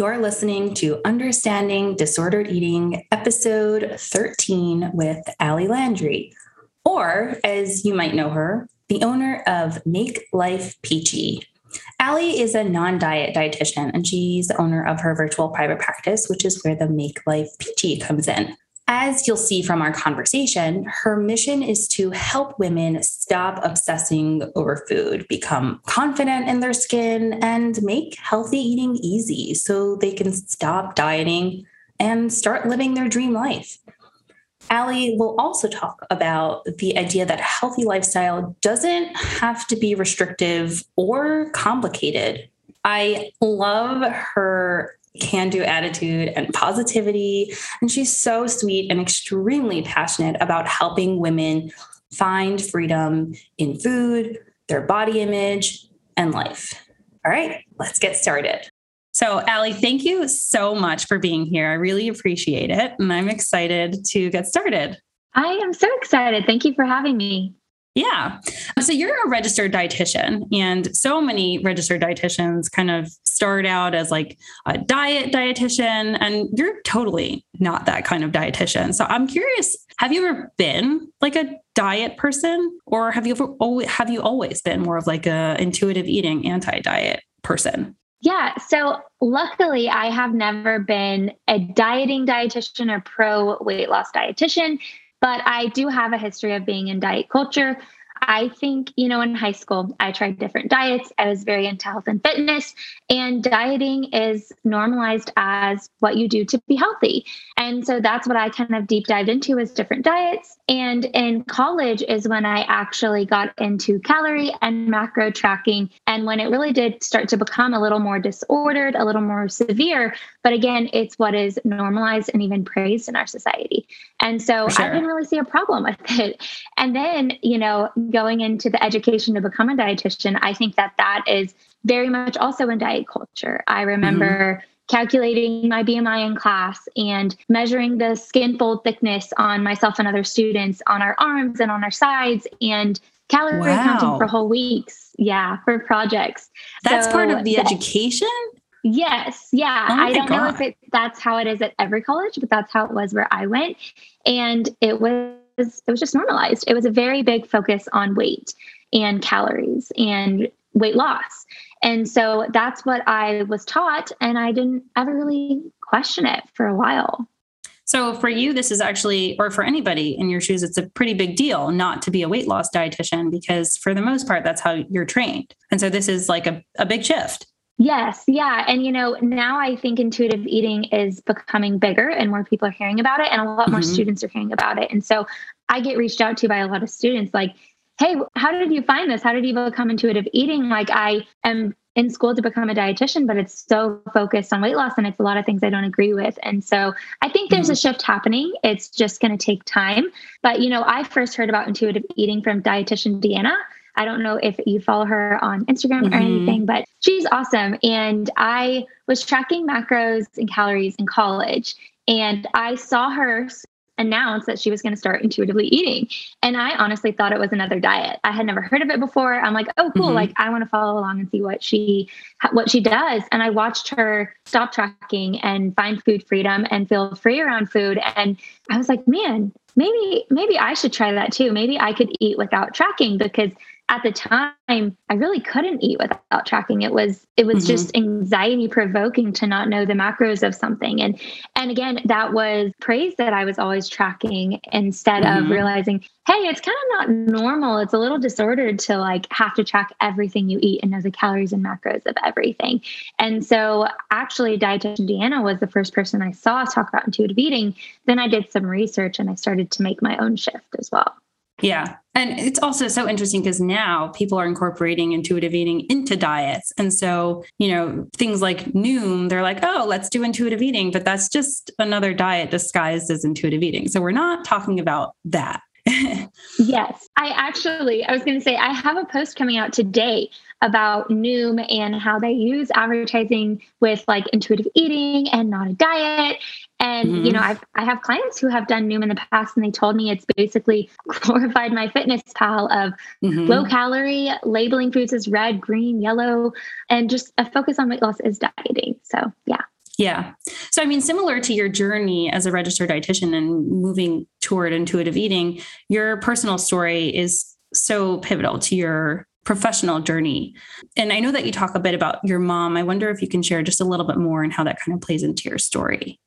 You're listening to Understanding Disordered Eating, episode 13 with Ali Landry, or as you might know her, the owner of Make Life Peachy. Ali is a non diet dietitian, and she's the owner of her virtual private practice, which is where the Make Life Peachy comes in. As you'll see from our conversation, her mission is to help women stop obsessing over food, become confident in their skin, and make healthy eating easy so they can stop dieting and start living their dream life. Ali will also talk about the idea that a healthy lifestyle doesn't have to be restrictive or complicated. I love her can do attitude and positivity. And she's so sweet and extremely passionate about helping women find freedom in food, their body image, and life. All right, let's get started. So, Ali, thank you so much for being here. I really appreciate it. And I'm excited to get started. I am so excited. Thank you for having me. Yeah. Uh, so you're a registered dietitian, and so many registered dietitians kind of start out as like a diet dietitian, and you're totally not that kind of dietitian. So I'm curious, have you ever been like a diet person, or have you ever have you always been more of like a intuitive eating anti-diet person? Yeah. So luckily, I have never been a dieting dietitian or pro weight loss dietitian. But I do have a history of being in diet culture. I think, you know, in high school, I tried different diets. I was very into health and fitness, and dieting is normalized as what you do to be healthy. And so that's what I kind of deep dived into is different diets. And in college is when I actually got into calorie and macro tracking. And when it really did start to become a little more disordered, a little more severe. But again, it's what is normalized and even praised in our society. And so sure. I didn't really see a problem with it. And then, you know, going into the education to become a dietitian, I think that that is very much also in diet culture. I remember. Mm-hmm calculating my BMI in class and measuring the skin fold thickness on myself and other students on our arms and on our sides and calorie wow. counting for whole weeks. Yeah, for projects. That's so part of the that, education? Yes. Yeah. Oh I don't God. know if it that's how it is at every college, but that's how it was where I went. And it was it was just normalized. It was a very big focus on weight and calories and weight loss. And so that's what I was taught. And I didn't ever really question it for a while. So for you, this is actually, or for anybody in your shoes, it's a pretty big deal not to be a weight loss dietitian because for the most part, that's how you're trained. And so this is like a, a big shift. Yes, yeah. And you know, now I think intuitive eating is becoming bigger and more people are hearing about it and a lot more mm-hmm. students are hearing about it. And so I get reached out to by a lot of students like, hey, how did you find this? How did you become intuitive eating? Like, I am in school to become a dietitian, but it's so focused on weight loss and it's a lot of things I don't agree with. And so I think there's mm-hmm. a shift happening. It's just going to take time. But, you know, I first heard about intuitive eating from dietitian Deanna. I don't know if you follow her on Instagram mm-hmm. or anything, but she's awesome. And I was tracking macros and calories in college. And I saw her announced that she was going to start intuitively eating. And I honestly thought it was another diet. I had never heard of it before. I'm like, "Oh, cool. Mm-hmm. Like I want to follow along and see what she what she does." And I watched her stop tracking and find food freedom and feel free around food and I was like, "Man, maybe maybe I should try that too. Maybe I could eat without tracking because at the time i really couldn't eat without tracking. It was it was mm-hmm. just anxiety provoking to not know the macros of something. And and again that was praise that i was always tracking instead mm-hmm. of realizing hey it's kind of not normal. It's a little disordered to like have to track everything you eat and know the calories and macros of everything. And so actually dietitian deanna was the first person i saw talk about intuitive eating. Then i did some research and i started to make my own shift as well Yeah. And it's also so interesting because now people are incorporating intuitive eating into diets. And so, you know, things like Noom, they're like, oh, let's do intuitive eating, but that's just another diet disguised as intuitive eating. So we're not talking about that. yes. I actually, I was going to say, I have a post coming out today about Noom and how they use advertising with like intuitive eating and not a diet. And mm-hmm. you know, I've I have clients who have done Noom in the past, and they told me it's basically glorified MyFitnessPal of mm-hmm. low calorie, labeling foods as red, green, yellow, and just a focus on weight loss is dieting. So yeah. Yeah. So, I mean, similar to your journey as a registered dietitian and moving toward intuitive eating, your personal story is so pivotal to your professional journey. And I know that you talk a bit about your mom. I wonder if you can share just a little bit more and how that kind of plays into your story.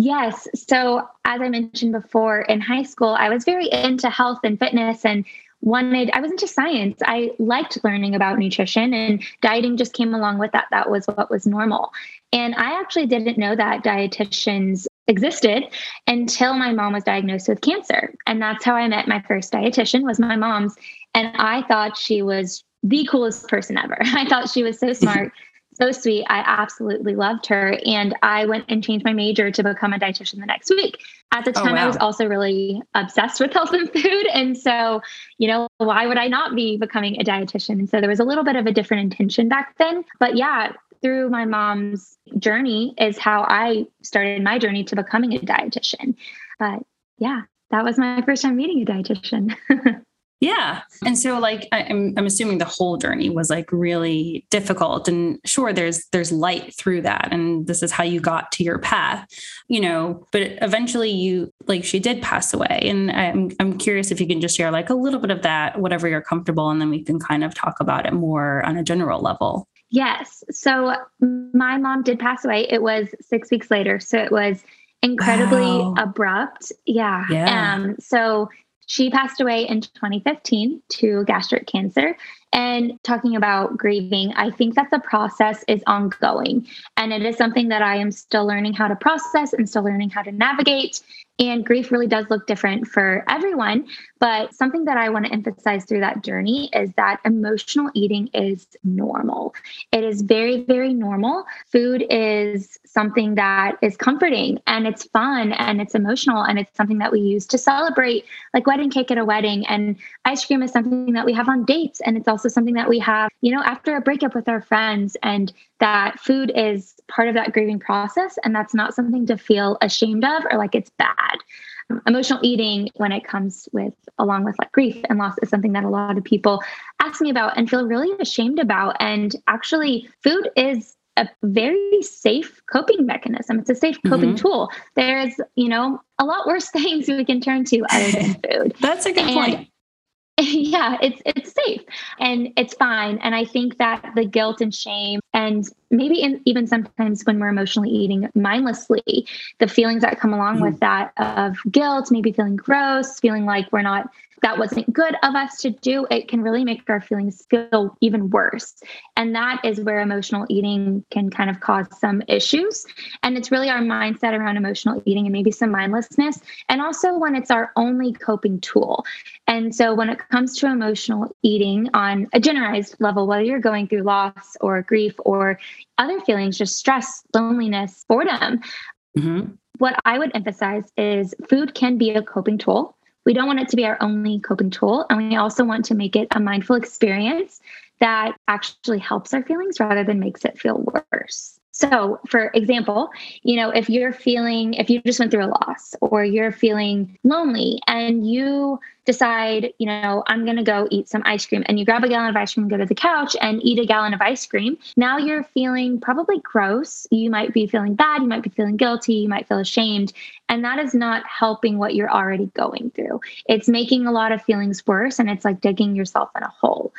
Yes. So, as I mentioned before, in high school, I was very into health and fitness and wanted, I was into science. I liked learning about nutrition, and dieting just came along with that. That was what was normal. And I actually didn't know that dietitians existed until my mom was diagnosed with cancer. And that's how I met my first dietitian was my mom's. And I thought she was the coolest person ever. I thought she was so smart, so sweet. I absolutely loved her. And I went and changed my major to become a dietitian the next week. At the oh, time, oh, wow. I was also really obsessed with health and food. And so, you know, why would I not be becoming a dietitian? And so there was a little bit of a different intention back then. But yeah, through my mom's journey is how I started my journey to becoming a dietitian. But yeah, that was my first time meeting a dietitian. Yeah. And so like I'm I'm assuming the whole journey was like really difficult and sure there's there's light through that and this is how you got to your path, you know, but eventually you like she did pass away and I'm I'm curious if you can just share like a little bit of that whatever you're comfortable and then we can kind of talk about it more on a general level. Yes. So my mom did pass away. It was 6 weeks later, so it was incredibly wow. abrupt. Yeah. yeah. Um so she passed away in 2015 to gastric cancer. And talking about grieving, I think that the process is ongoing. And it is something that I am still learning how to process and still learning how to navigate. And grief really does look different for everyone. But something that I want to emphasize through that journey is that emotional eating is normal. It is very, very normal. Food is something that is comforting and it's fun and it's emotional and it's something that we use to celebrate, like wedding cake at a wedding. And ice cream is something that we have on dates. And it's also something that we have, you know, after a breakup with our friends. And that food is part of that grieving process. And that's not something to feel ashamed of or like it's bad emotional eating when it comes with along with like grief and loss is something that a lot of people ask me about and feel really ashamed about and actually food is a very safe coping mechanism it's a safe coping mm-hmm. tool there's you know a lot worse things we can turn to other than food that's a good and point yeah it's it's safe and it's fine and i think that the guilt and shame and maybe in, even sometimes when we're emotionally eating mindlessly the feelings that come along mm-hmm. with that of guilt maybe feeling gross feeling like we're not that wasn't good of us to do, it can really make our feelings feel even worse. And that is where emotional eating can kind of cause some issues. And it's really our mindset around emotional eating and maybe some mindlessness. And also when it's our only coping tool. And so when it comes to emotional eating on a generalized level, whether you're going through loss or grief or other feelings, just stress, loneliness, boredom, mm-hmm. what I would emphasize is food can be a coping tool we don't want it to be our only coping tool. And we also want to make it a mindful experience that actually helps our feelings rather than makes it feel worse. So, for example, you know, if you're feeling, if you just went through a loss or you're feeling lonely and you decide, you know, I'm going to go eat some ice cream and you grab a gallon of ice cream, go to the couch and eat a gallon of ice cream, now you're feeling probably gross. You might be feeling bad. You might be feeling guilty. You might feel ashamed. And that is not helping what you're already going through. It's making a lot of feelings worse and it's like digging yourself in a hole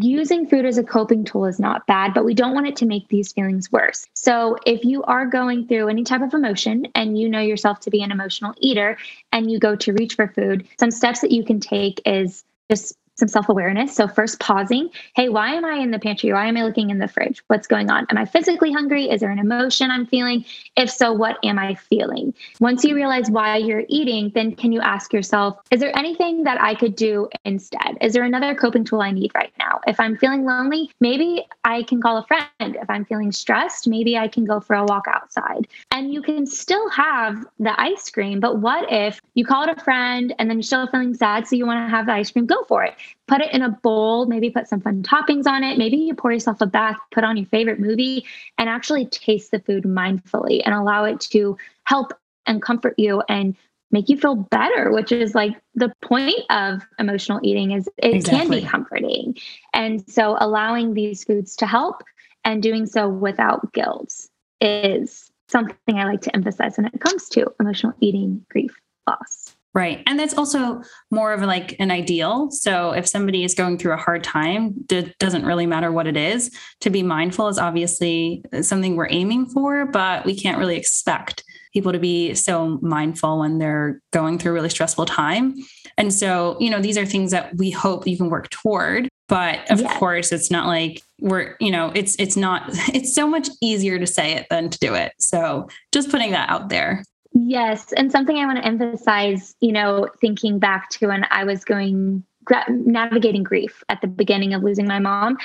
using food as a coping tool is not bad, but we don't want it to make these feelings worse. So, if you are going through any type of emotion and you know yourself to be an emotional eater and you go to reach for food, some steps that you can take is just some self awareness. So, first pausing hey, why am I in the pantry? Why am I looking in the fridge? What's going on? Am I physically hungry? Is there an emotion I'm feeling? If so, what am I feeling? Once you realize why you're eating, then can you ask yourself, is there anything that I could do instead? Is there another coping tool I need right now? If I'm feeling lonely, maybe I can call a friend. If I'm feeling stressed, maybe I can go for a walk outside. And you can still have the ice cream, but what if you called a friend and then you're still feeling sad, so you want to have the ice cream? Go for it put it in a bowl, maybe put some fun toppings on it. Maybe you pour yourself a bath, put on your favorite movie, and actually taste the food mindfully and allow it to help and comfort you and make you feel better which is like the point of emotional eating is it exactly. can be comforting and so allowing these foods to help and doing so without guilt is something i like to emphasize when it comes to emotional eating grief loss Right. And that's also more of like an ideal. So if somebody is going through a hard time, it doesn't really matter what it is. To be mindful is obviously something we're aiming for, but we can't really expect people to be so mindful when they're going through a really stressful time. And so, you know, these are things that we hope you can work toward. But of course, it's not like we're, you know, it's it's not it's so much easier to say it than to do it. So just putting that out there. Yes. And something I want to emphasize, you know, thinking back to when I was going navigating grief at the beginning of losing my mom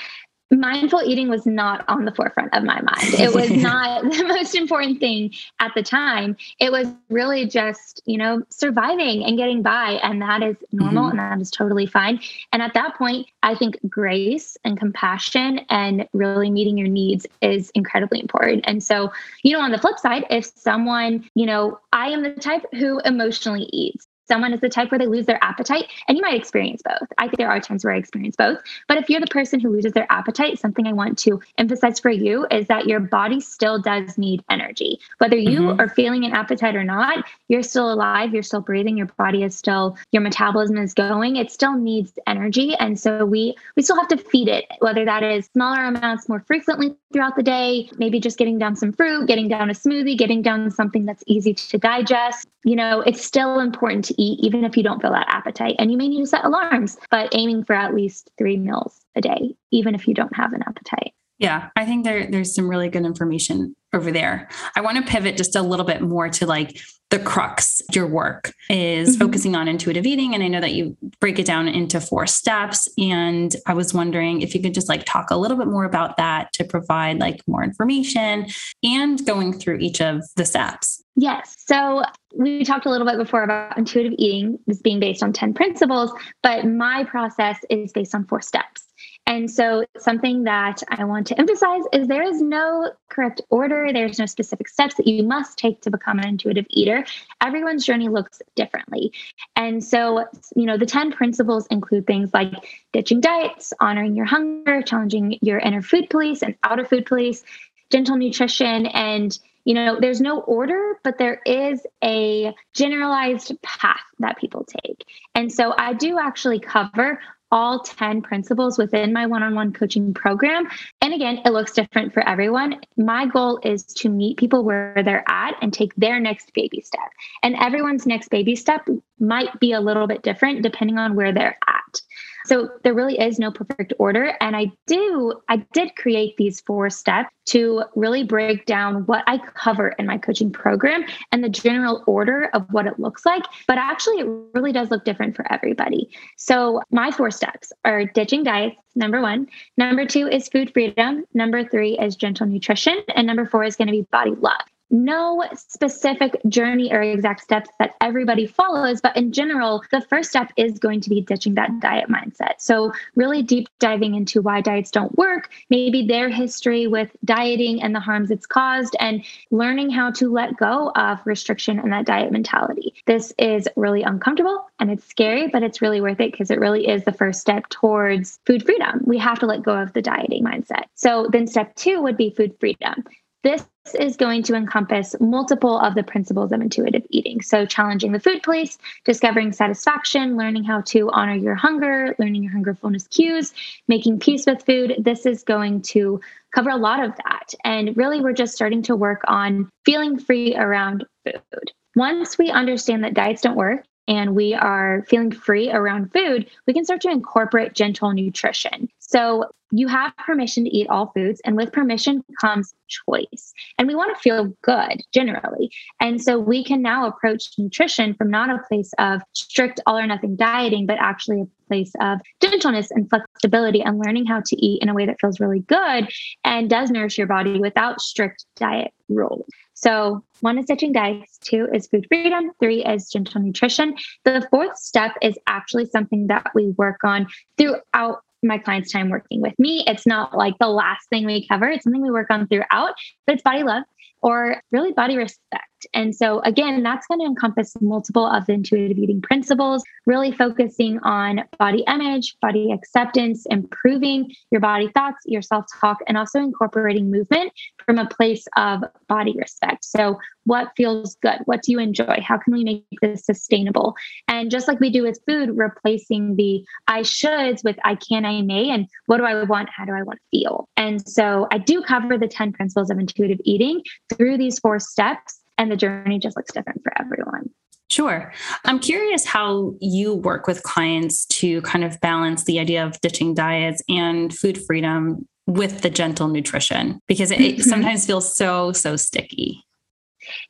mindful eating was not on the forefront of my mind. It was not the most important thing at the time. It was really just, you know, surviving and getting by. And that is normal mm-hmm. and that is totally fine. And at that point, I think grace and compassion and really meeting your needs is incredibly important. And so, you know, on the flip side, if someone, you know, I am the type who emotionally eats someone is the type where they lose their appetite, and you might experience both. I think there are times where I experience both. But if you're the person who loses their appetite, something I want to emphasize for you is that your body still does need energy. Whether you mm-hmm. are feeling an appetite or not, you're still alive, you're still breathing, your body is still, your metabolism is going. It still needs energy. And so we we still have to feed it, whether that is smaller amounts more frequently throughout the day, maybe just getting down some fruit, getting down a smoothie, getting down something that's easy to digest. You know, it's still important to eat, even if you don't feel that appetite. And you may need to set alarms, but aiming for at least three meals a day, even if you don't have an appetite. Yeah, I think there, there's some really good information over there. I want to pivot just a little bit more to like the crux your work is mm-hmm. focusing on intuitive eating and i know that you break it down into four steps and i was wondering if you could just like talk a little bit more about that to provide like more information and going through each of the steps yes so we talked a little bit before about intuitive eating this being based on 10 principles but my process is based on four steps and so, something that I want to emphasize is there is no correct order, there's no specific steps that you must take to become an intuitive eater. Everyone's journey looks differently. And so, you know, the 10 principles include things like ditching diets, honoring your hunger, challenging your inner food police and outer food police, gentle nutrition, and you know, there's no order, but there is a generalized path that people take. And so I do actually cover all 10 principles within my one on one coaching program. And again, it looks different for everyone. My goal is to meet people where they're at and take their next baby step. And everyone's next baby step might be a little bit different depending on where they're at. So there really is no perfect order. And I do, I did create these four steps to really break down what I cover in my coaching program and the general order of what it looks like. But actually, it really does look different for everybody. So my four steps are ditching diets, number one. Number two is food freedom. Number three is gentle nutrition. And number four is going to be body love no specific journey or exact steps that everybody follows, but in general, the first step is going to be ditching that diet mindset. So, really deep diving into why diets don't work, maybe their history with dieting and the harms it's caused, and learning how to let go of restriction and that diet mentality. This is really uncomfortable and it's scary, but it's really worth it because it really is the first step towards food freedom. We have to let go of the dieting mindset. So, then step two would be food freedom. This is going to encompass multiple of the principles of intuitive eating. So, challenging the food police, discovering satisfaction, learning how to honor your hunger, learning your hunger fullness cues, making peace with food. This is going to cover a lot of that. And really, we're just starting to work on feeling free around food. Once we understand that diets don't work and we are feeling free around food, we can start to incorporate gentle nutrition. So you have permission to eat all foods, and with permission comes choice. And we want to feel good generally. And so we can now approach nutrition from not a place of strict all or nothing dieting, but actually a place of gentleness and flexibility and learning how to eat in a way that feels really good and does nourish your body without strict diet rules. So, one is ditching diets, two is food freedom, three is gentle nutrition. The fourth step is actually something that we work on throughout my clients' time working with me. It's not like the last thing we cover, it's something we work on throughout, but it's body love or really body respect. And so, again, that's going to encompass multiple of the intuitive eating principles, really focusing on body image, body acceptance, improving your body thoughts, your self talk, and also incorporating movement from a place of body respect. So, what feels good? What do you enjoy? How can we make this sustainable? And just like we do with food, replacing the I shoulds with I can, I may, and what do I want? How do I want to feel? And so I do cover the 10 principles of intuitive eating through these four steps, and the journey just looks different for everyone. Sure. I'm curious how you work with clients to kind of balance the idea of ditching diets and food freedom with the gentle nutrition because it, it sometimes feels so, so sticky.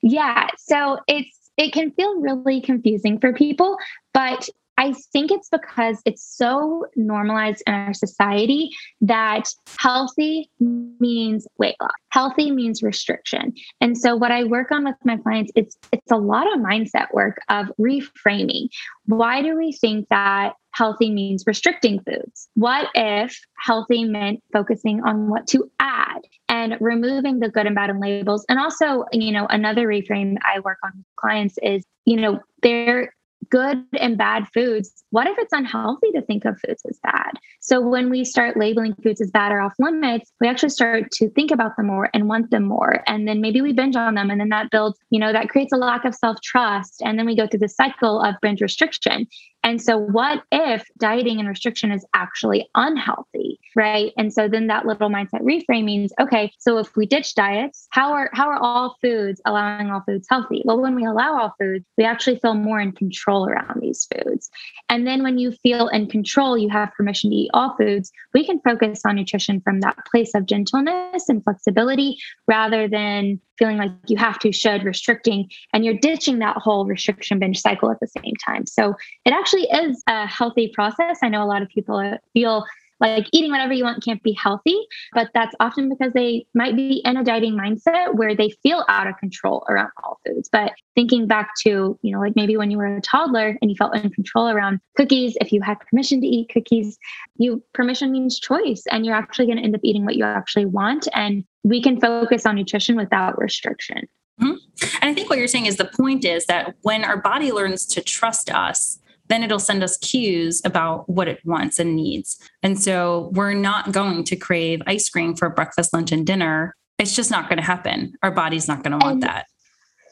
Yeah. So it's, it can feel really confusing for people, but I think it's because it's so normalized in our society that healthy means weight loss. Healthy means restriction. And so what I work on with my clients, it's it's a lot of mindset work of reframing. Why do we think that healthy means restricting foods? What if healthy meant focusing on what to add and removing the good and bad in labels? And also, you know, another reframe I work on with clients is, you know, there good and bad foods, what if it's unhealthy to think of foods as bad? So when we start labeling foods as bad or off limits, we actually start to think about them more and want them more. And then maybe we binge on them. And then that builds, you know, that creates a lack of self trust. And then we go through the cycle of binge restriction. And so, what if dieting and restriction is actually unhealthy, right? And so then that little mindset reframe means, okay, so if we ditch diets, how are how are all foods allowing all foods healthy? Well, when we allow all foods, we actually feel more in control around these foods. And then when you feel in control, you have permission to eat all foods. We can focus on nutrition from that place of gentleness and flexibility rather than feeling like you have to, should, restricting, and you're ditching that whole restriction binge cycle at the same time. So it actually is a healthy process. I know a lot of people feel like eating whatever you want can't be healthy, but that's often because they might be in a dieting mindset where they feel out of control around all foods. But thinking back to, you know, like maybe when you were a toddler and you felt in control around cookies, if you had permission to eat cookies, you permission means choice and you're actually going to end up eating what you actually want. And we can focus on nutrition without restriction. Mm-hmm. And I think what you're saying is the point is that when our body learns to trust us, then it'll send us cues about what it wants and needs. And so we're not going to crave ice cream for breakfast, lunch, and dinner. It's just not going to happen. Our body's not going to want and, that.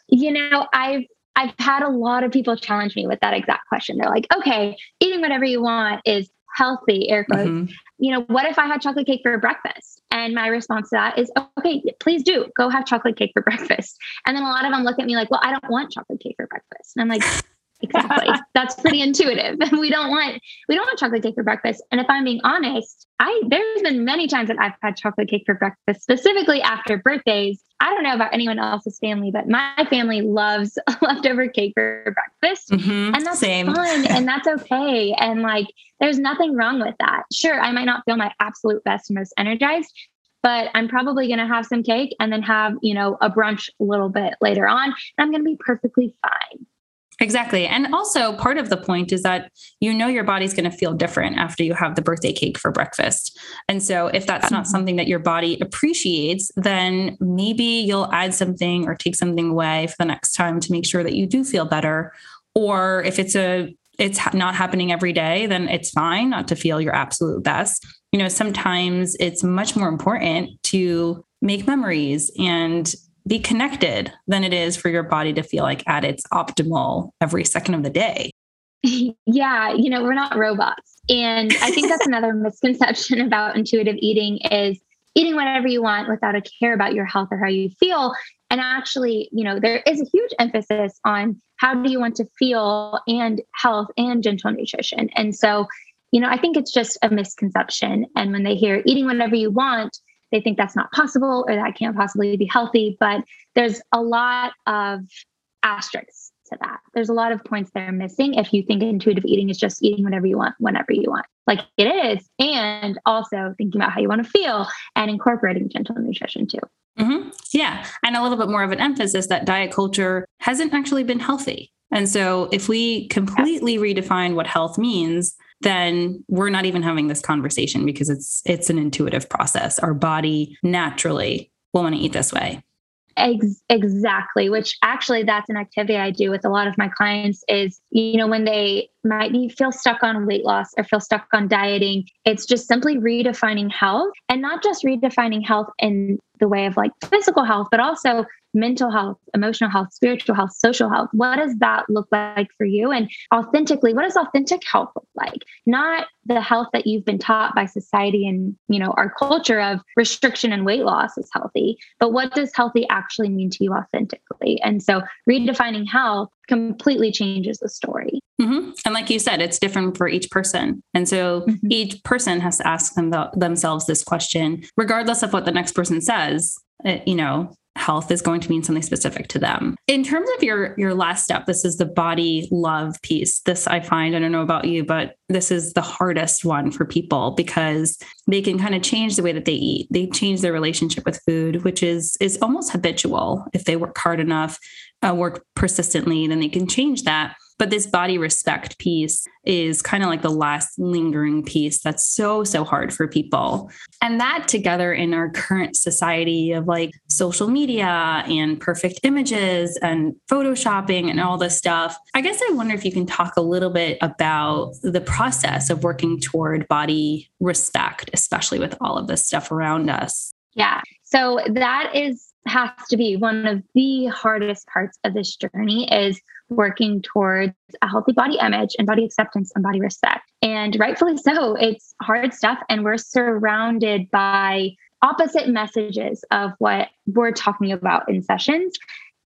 You know, I've I've had a lot of people challenge me with that exact question. They're like, okay, eating whatever you want is healthy, air quotes. Mm-hmm. You know, what if I had chocolate cake for breakfast? And my response to that is, okay, please do go have chocolate cake for breakfast. And then a lot of them look at me like, well, I don't want chocolate cake for breakfast. And I'm like, exactly. That's pretty intuitive. We don't want we don't want chocolate cake for breakfast. And if i'm being honest i there's been many times that i've had chocolate cake for breakfast specifically after birthdays. I don't know about anyone else's family but my family loves leftover cake for breakfast. Mm-hmm, and that's same. fun and that's okay. And like there's nothing wrong with that. Sure i might not feel my absolute best and most energized but I'm probably going to have some cake and then have, you know, a brunch a little bit later on. And I'm going to be perfectly fine. Exactly. And also, part of the point is that you know your body's going to feel different after you have the birthday cake for breakfast. And so, if that's not something that your body appreciates, then maybe you'll add something or take something away for the next time to make sure that you do feel better. Or if it's a it's not happening every day, then it's fine not to feel your absolute best. You know, sometimes it's much more important to make memories and be connected than it is for your body to feel like at its optimal every second of the day. Yeah, you know, we're not robots. And I think that's another misconception about intuitive eating is eating whatever you want without a care about your health or how you feel. And actually, you know, there is a huge emphasis on how do you want to feel and health and gentle nutrition. And so, you know, I think it's just a misconception. And when they hear eating whatever you want, they think that's not possible or that can't possibly be healthy. But there's a lot of asterisks to that. There's a lot of points that are missing if you think intuitive eating is just eating whatever you want, whenever you want, like it is. And also thinking about how you want to feel and incorporating gentle nutrition too. Mm-hmm. Yeah. And a little bit more of an emphasis that diet culture hasn't actually been healthy. And so if we completely redefine what health means, then we're not even having this conversation because it's it's an intuitive process. Our body naturally will want to eat this way. Ex- exactly which actually that's an activity i do with a lot of my clients is you know when they might be feel stuck on weight loss or feel stuck on dieting it's just simply redefining health and not just redefining health in the way of like physical health but also mental health, emotional health, spiritual health, social health. What does that look like for you? And authentically, what does authentic health look like? Not the health that you've been taught by society and, you know, our culture of restriction and weight loss is healthy, but what does healthy actually mean to you authentically? And so redefining health completely changes the story. Mm-hmm. And like you said, it's different for each person. And so mm-hmm. each person has to ask them the, themselves this question, regardless of what the next person says. It, eh, you know, health is going to mean something specific to them. In terms of your your last step, this is the body love piece. This I find, I don't know about you, but this is the hardest one for people because they can kind of change the way that they eat. They change their relationship with food, which is is almost habitual. If they work hard enough, uh, work persistently, then they can change that. But this body respect piece is kind of like the last lingering piece that's so, so hard for people. And that together in our current society of like social media and perfect images and photoshopping and all this stuff, I guess I wonder if you can talk a little bit about the process of working toward body respect, especially with all of this stuff around us. Yeah. So that is has to be one of the hardest parts of this journey is working towards a healthy body image and body acceptance and body respect. And rightfully so, it's hard stuff. And we're surrounded by opposite messages of what we're talking about in sessions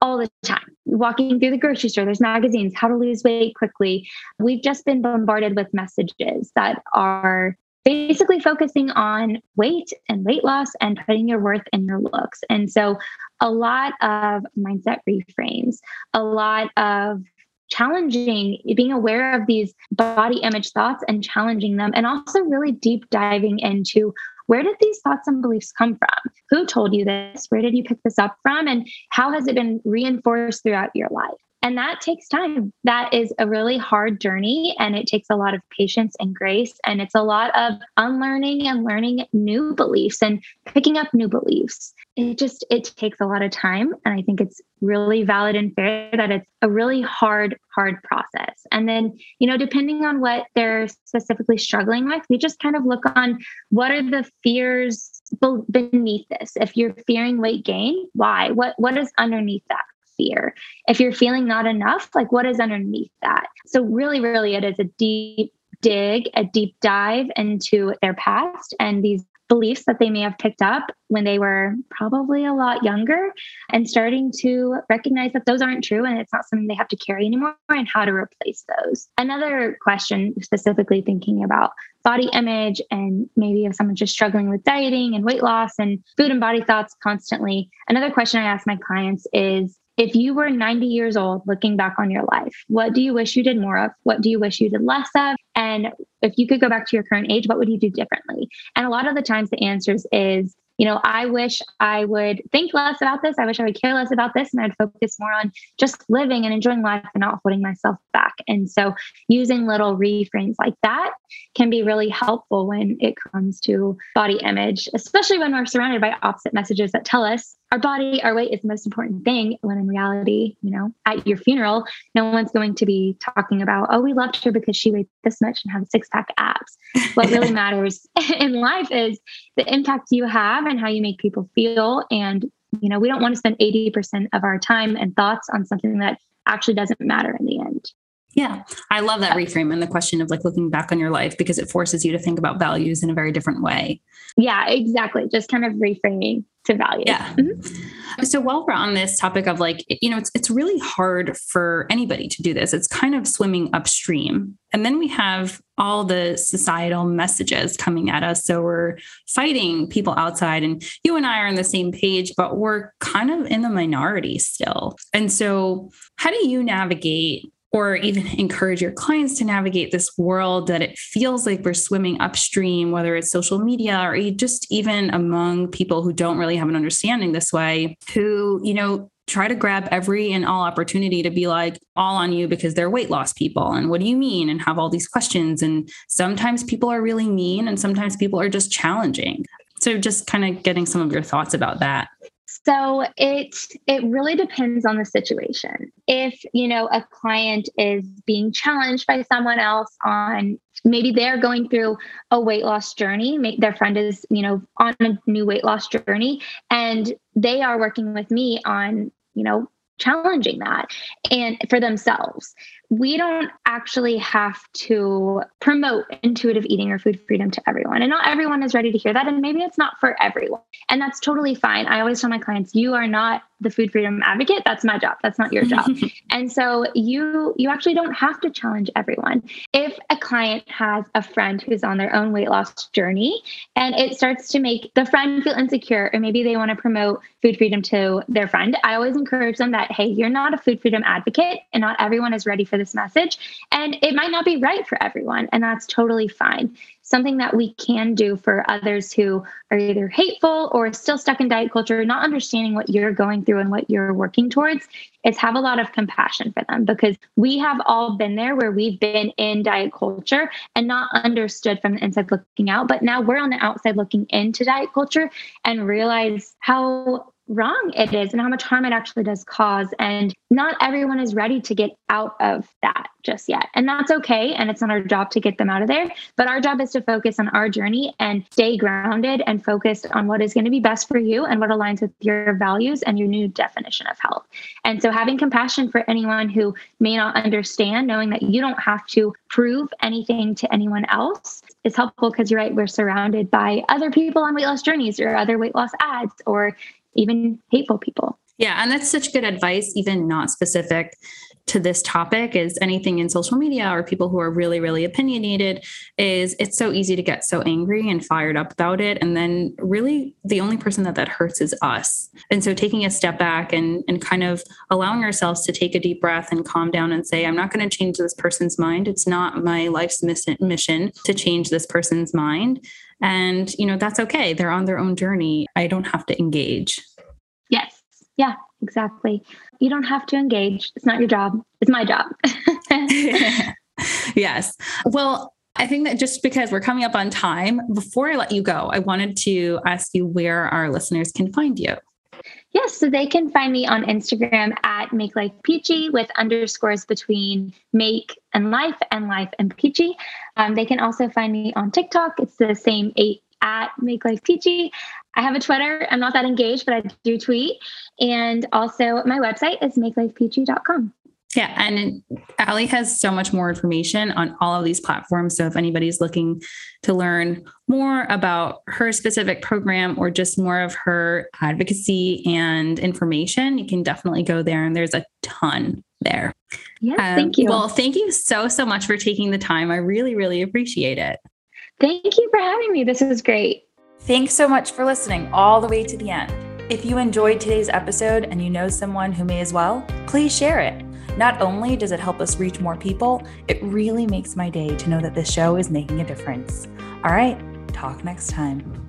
all the time. Walking through the grocery store, there's magazines, how to lose weight quickly. We've just been bombarded with messages that are basically focusing on weight and weight loss and putting your worth in your looks. And so a lot of mindset reframes, a lot of challenging being aware of these body image thoughts and challenging them and also really deep diving into where did these thoughts and beliefs come from? Who told you this? Where did you pick this up from? And how has it been reinforced throughout your life and that takes time. That is a really hard journey and it takes a lot of patience and grace. And it's a lot of unlearning and learning new beliefs and picking up new beliefs. It just, it takes a lot of time. And I think it's really valid and fair that it's a really hard, hard process. And then, you know, depending on what they're specifically struggling with, we just kind of look on what are the fears beneath this. If you're fearing weight gain, why? What what is underneath that? Fear. If you're feeling not enough, like what is underneath that? So, really, really, it is a deep dig, a deep dive into their past and these beliefs that they may have picked up when they were probably a lot younger and starting to recognize that those aren't true and it's not something they have to carry anymore and how to replace those. Another question, specifically thinking about body image and maybe if someone's just struggling with dieting and weight loss and food and body thoughts constantly, another question I ask my clients is if you were 90 years old looking back on your life, what do you wish you did more of? What do you wish you did less of? And if you could go back to your current age, what would you do differently? And a lot of the times the answers is you know, I wish I would think less about this. I wish I would care less about this and I'd focus more on just living and enjoying life and not holding myself back. And so using little reframes like that can be really helpful when it comes to body image, especially when we're surrounded by opposite messages that tell us our body, our weight is the most important thing. When in reality, you know, at your funeral, no one's going to be talking about, oh, we loved her because she weighed this much and had six pack abs. What really matters in life is the impact you have and how you make people feel. And, you know, we don't want to spend 80% of our time and thoughts on something that actually doesn't matter in the end. Yeah. I love that reframe and the question of like looking back on your life because it forces you to think about values in a very different way. Yeah, exactly. Just kind of reframing to value. Yeah. Mm-hmm. So while we're on this topic of like, you know, it's it's really hard for anybody to do this. It's kind of swimming upstream. And then we have all the societal messages coming at us. So we're fighting people outside and you and I are on the same page, but we're kind of in the minority still. And so how do you navigate or even encourage your clients to navigate this world that it feels like we're swimming upstream, whether it's social media or just even among people who don't really have an understanding this way, who, you know, try to grab every and all opportunity to be like all on you because they're weight loss people and what do you mean? And have all these questions and sometimes people are really mean and sometimes people are just challenging. So just kind of getting some of your thoughts about that so it it really depends on the situation. If, you know, a client is being challenged by someone else on maybe they're going through a weight loss journey, their friend is, you know, on a new weight loss journey and they are working with me on, you know, challenging that and for themselves we don't actually have to promote intuitive eating or food freedom to everyone. And not everyone is ready to hear that. And maybe it's not for everyone. And that's totally fine. I always tell my clients, you are not the food freedom advocate. That's my job. That's not your job. and so you you actually don't have to challenge everyone. If a client has a friend who's on their own weight loss journey and it starts to make the friend feel insecure, or maybe they want to promote food freedom to their friend, I always encourage them that, hey, you're not a food freedom advocate and not everyone is ready for this message. And it might not be right for everyone, and that's totally fine. Something that we can do for others who are either hateful or still stuck in diet culture, not understanding what you're going through and what you're working towards, is have a lot of compassion for them because we have all been there where we've been in diet culture and not understood from the inside looking out. But now we're on the outside looking into diet culture and realize how wrong it is and how much harm it actually does cause. And not everyone is ready to get out of that just yet. And that's okay. And it's not our job to get them out of there. But our job is to focus on our journey and stay grounded and focused on what is going to be best for you and what aligns with your values and your new definition of health. And so having compassion for anyone who may not understand, knowing that you don't have to prove anything to anyone else is helpful because you're right, we're surrounded by other people on weight loss journeys or other weight loss ads or even hateful people. Yeah, and that's such good advice, even not specific to this topic, is anything in social media or people who are really, really opinionated, is it's so easy to get so angry and fired up about it. And then really the only person that that hurts is us. And so taking a step back and, and kind of allowing ourselves to take a deep breath and calm down and say, I'm not going to change this person's mind. It's not my life's mission to change this person's mind. And, you know, that's okay. They're on their own journey. I don't have to engage. Yes. Yeah, exactly. You don't have to engage. It's not your job. It's my job. yes. Well, I think that just because we're coming up on time, before I let you go, I wanted to ask you where our listeners can find you. Yes, so they can find me on Instagram at Make Life Peachy with underscores between make and life and life and peachy. Um, they can also find me on TikTok. It's the same eight at Make Life Peachy. I have a Twitter. I'm not that engaged, but I do tweet. And also my website is makelifepeachy.com. Yeah. And Ali has so much more information on all of these platforms. So if anybody's looking to learn more about her specific program or just more of her advocacy and information, you can definitely go there. And there's a ton there. Yeah. Um, thank you. Well, thank you so, so much for taking the time. I really, really appreciate it. Thank you for having me. This was great. Thanks so much for listening all the way to the end. If you enjoyed today's episode and you know someone who may as well, please share it. Not only does it help us reach more people, it really makes my day to know that this show is making a difference. All right, talk next time.